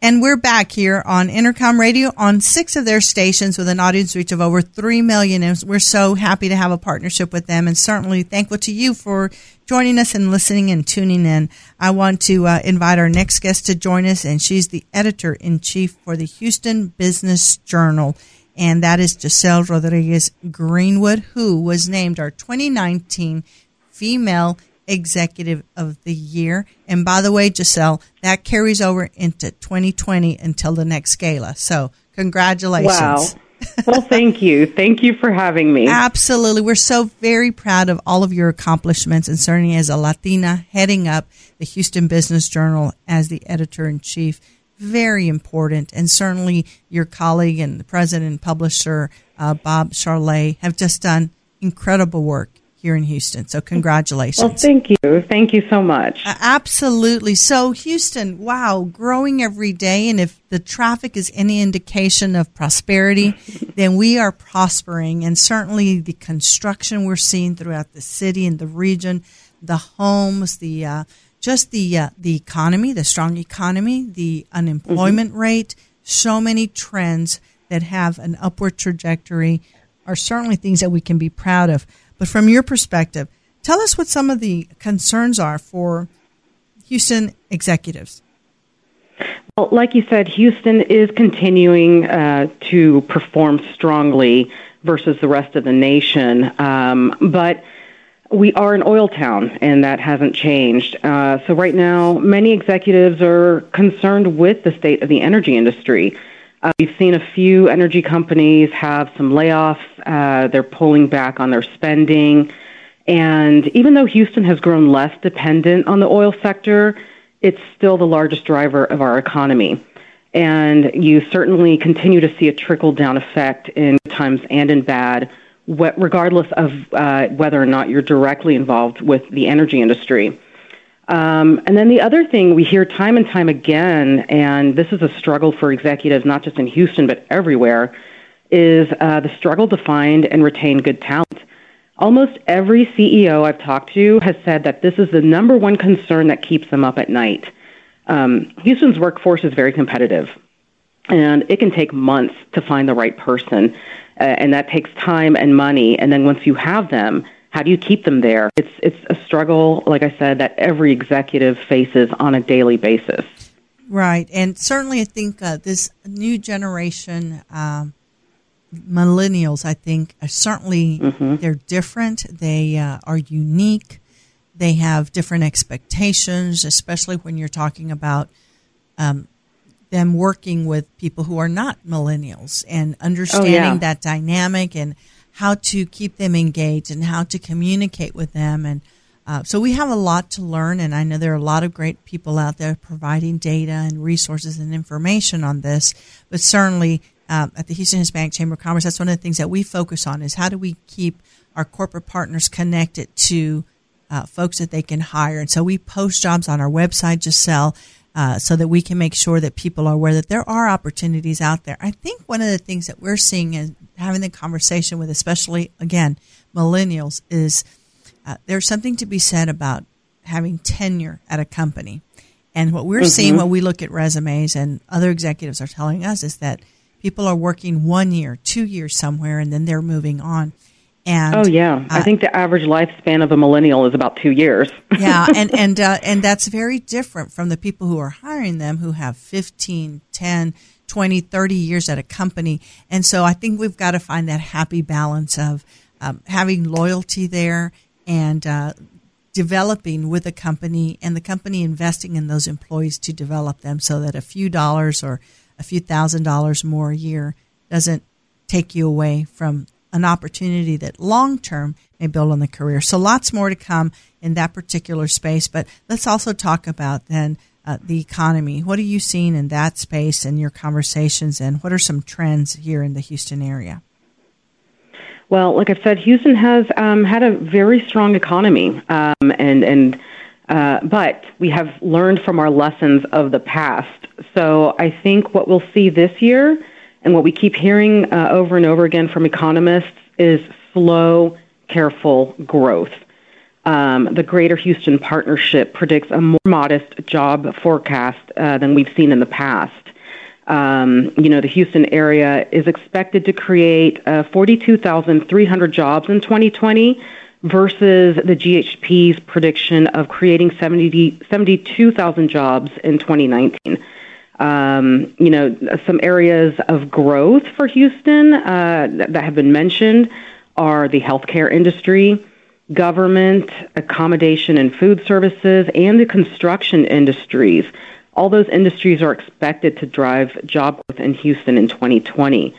And we're back here on Entercom Radio on six of their stations with an audience reach of over 3 million. And we're so happy to have a partnership with them and certainly thankful to you for joining us and listening and tuning in. I want to uh, invite our next guest to join us, and she's the editor in chief for the Houston Business Journal. And that is Giselle Rodriguez Greenwood, who was named our 2019 Female Executive of the Year. And by the way, Giselle, that carries over into 2020 until the next gala. So congratulations. Wow. well, thank you. Thank you for having me. Absolutely. We're so very proud of all of your accomplishments and certainly as a Latina heading up the Houston Business Journal as the editor in chief. Very important. And certainly your colleague and the president and publisher, uh, Bob Charlet, have just done incredible work here in Houston. So congratulations. Well, thank you. Thank you so much. Uh, absolutely. So Houston, wow, growing every day. And if the traffic is any indication of prosperity, then we are prospering. And certainly the construction we're seeing throughout the city and the region, the homes, the, uh, just the, uh, the economy, the strong economy, the unemployment mm-hmm. rate, so many trends that have an upward trajectory are certainly things that we can be proud of. But from your perspective, tell us what some of the concerns are for Houston executives. Well, like you said, Houston is continuing uh, to perform strongly versus the rest of the nation. Um, but we are an oil town, and that hasn't changed. Uh, so, right now, many executives are concerned with the state of the energy industry. Uh, we've seen a few energy companies have some layoffs. Uh, they're pulling back on their spending. And even though Houston has grown less dependent on the oil sector, it's still the largest driver of our economy. And you certainly continue to see a trickle down effect in good times and in bad, regardless of uh, whether or not you're directly involved with the energy industry. Um, and then the other thing we hear time and time again, and this is a struggle for executives not just in Houston but everywhere, is uh, the struggle to find and retain good talent. Almost every CEO I've talked to has said that this is the number one concern that keeps them up at night. Um, Houston's workforce is very competitive, and it can take months to find the right person, uh, and that takes time and money. And then once you have them, how do you keep them there? It's it's a struggle, like I said, that every executive faces on a daily basis. Right, and certainly, I think uh, this new generation, um, millennials, I think, are certainly mm-hmm. they're different. They uh, are unique. They have different expectations, especially when you're talking about um, them working with people who are not millennials and understanding oh, yeah. that dynamic and how to keep them engaged and how to communicate with them. And uh, so we have a lot to learn. And I know there are a lot of great people out there providing data and resources and information on this. But certainly uh, at the Houston Hispanic Chamber of Commerce, that's one of the things that we focus on is how do we keep our corporate partners connected to uh, folks that they can hire. And so we post jobs on our website, Giselle, uh, so that we can make sure that people are aware that there are opportunities out there. I think one of the things that we're seeing is having the conversation with, especially again, millennials, is uh, there's something to be said about having tenure at a company. And what we're mm-hmm. seeing when we look at resumes and other executives are telling us is that people are working one year, two years somewhere, and then they're moving on. And oh yeah, I uh, think the average lifespan of a millennial is about two years. yeah, and and uh, and that's very different from the people who are hiring them who have 15, 10, 20, 30 years at a company. And so I think we've got to find that happy balance of um, having loyalty there and uh, developing with a company and the company investing in those employees to develop them so that a few dollars or a few thousand dollars more a year doesn't take you away from an opportunity that long term may build on the career. So lots more to come in that particular space. But let's also talk about then uh, the economy. What are you seeing in that space and your conversations, and what are some trends here in the Houston area? Well, like I've said, Houston has um, had a very strong economy, um, and and uh, but we have learned from our lessons of the past. So I think what we'll see this year, and what we keep hearing uh, over and over again from economists, is slow, careful growth. Um, the Greater Houston Partnership predicts a more modest job forecast uh, than we've seen in the past. Um, you know, the Houston area is expected to create uh, 42,300 jobs in 2020 versus the GHP's prediction of creating 70, 72,000 jobs in 2019. Um, you know, some areas of growth for Houston uh, that, have been mentioned are the healthcare industry, government, accommodation and food services, and the construction industries all those industries are expected to drive job growth in Houston in 2020.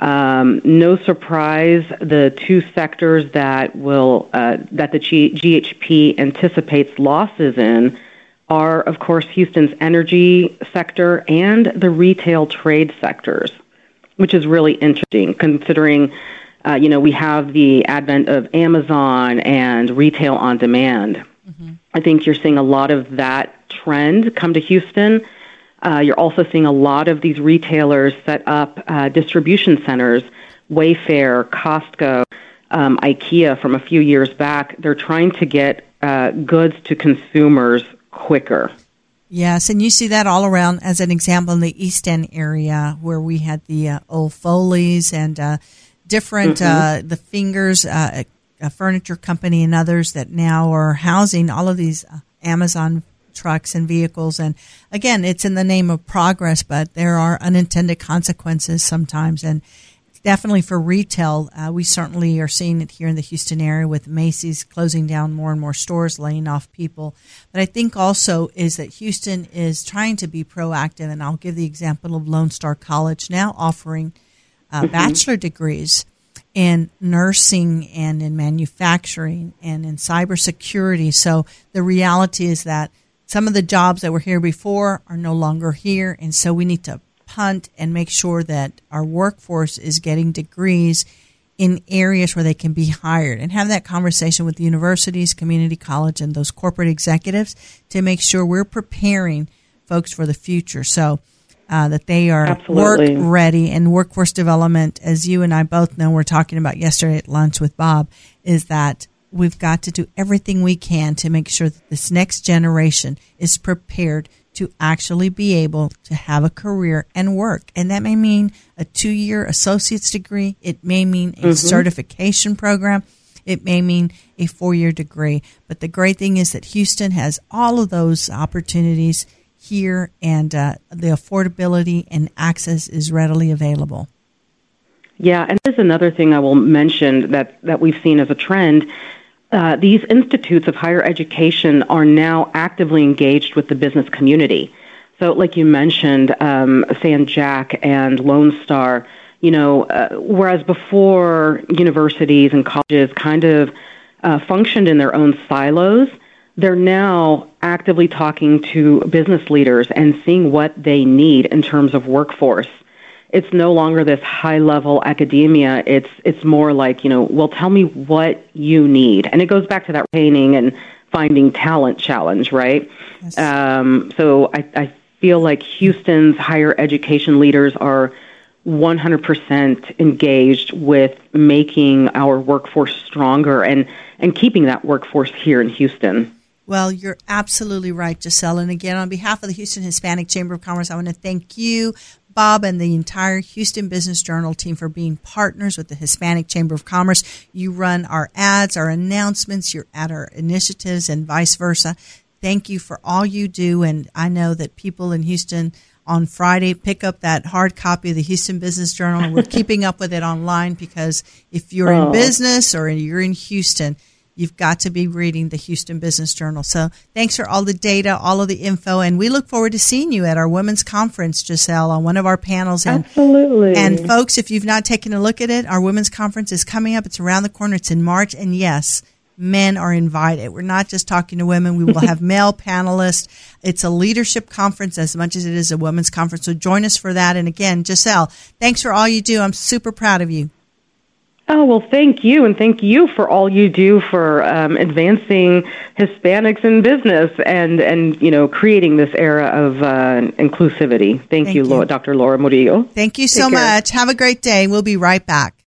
Um, no surprise, the two sectors that will uh, that the G- GHP anticipates losses in are, of course, Houston's energy sector and the retail trade sectors, which is really interesting considering. Uh, you know, we have the advent of Amazon and retail on demand. Mm-hmm. I think you're seeing a lot of that trend come to Houston. Uh, you're also seeing a lot of these retailers set up uh, distribution centers, Wayfair, Costco, um, IKEA from a few years back. They're trying to get uh, goods to consumers quicker. Yes, and you see that all around. As an example, in the East End area, where we had the uh, old Foley's and uh, different mm-hmm. uh, the Fingers uh, a furniture company and others that now are housing all of these uh, Amazon trucks and vehicles. And again, it's in the name of progress, but there are unintended consequences sometimes. And definitely for retail, uh, we certainly are seeing it here in the Houston area with Macy's closing down more and more stores, laying off people. But I think also is that Houston is trying to be proactive. And I'll give the example of Lone Star College now offering uh, mm-hmm. bachelor degrees in nursing and in manufacturing and in cybersecurity. So the reality is that some of the jobs that were here before are no longer here. And so we need to punt and make sure that our workforce is getting degrees in areas where they can be hired and have that conversation with the universities, community college, and those corporate executives to make sure we're preparing folks for the future. So uh, that they are Absolutely. work ready and workforce development, as you and I both know, we're talking about yesterday at lunch with Bob, is that we've got to do everything we can to make sure that this next generation is prepared to actually be able to have a career and work. And that may mean a two year associate's degree, it may mean a mm-hmm. certification program. It may mean a four year degree. But the great thing is that Houston has all of those opportunities here, and uh, the affordability and access is readily available. Yeah, and there's another thing I will mention that, that we've seen as a trend. Uh, these institutes of higher education are now actively engaged with the business community. So, like you mentioned, um, San Jac and Lone Star, you know, uh, whereas before universities and colleges kind of uh, functioned in their own silos, they're now actively talking to business leaders and seeing what they need in terms of workforce. It's no longer this high level academia. It's it's more like, you know, well tell me what you need. And it goes back to that training and finding talent challenge, right? Yes. Um, so I, I feel like Houston's higher education leaders are 100% engaged with making our workforce stronger and, and keeping that workforce here in Houston. Well, you're absolutely right, Giselle. And again, on behalf of the Houston Hispanic Chamber of Commerce, I want to thank you, Bob and the entire Houston Business Journal team for being partners with the Hispanic Chamber of Commerce. You run our ads, our announcements, you're at our initiatives, and vice versa. Thank you for all you do. And I know that people in Houston on Friday pick up that hard copy of the Houston Business Journal. And we're keeping up with it online because if you're oh. in business or you're in Houston, you've got to be reading the Houston Business Journal. So thanks for all the data, all of the info, and we look forward to seeing you at our women's conference, Giselle, on one of our panels. And, Absolutely. And folks, if you've not taken a look at it, our women's conference is coming up. It's around the corner. It's in March, and yes. Men are invited. We're not just talking to women. We will have male panelists. It's a leadership conference as much as it is a women's conference. So join us for that. And again, Giselle, thanks for all you do. I'm super proud of you. Oh, well, thank you, and thank you for all you do for um, advancing Hispanics in business and, and, you know, creating this era of uh, inclusivity. Thank, thank you, you. Dr. Laura Murillo. Thank you so much. Have a great day. We'll be right back.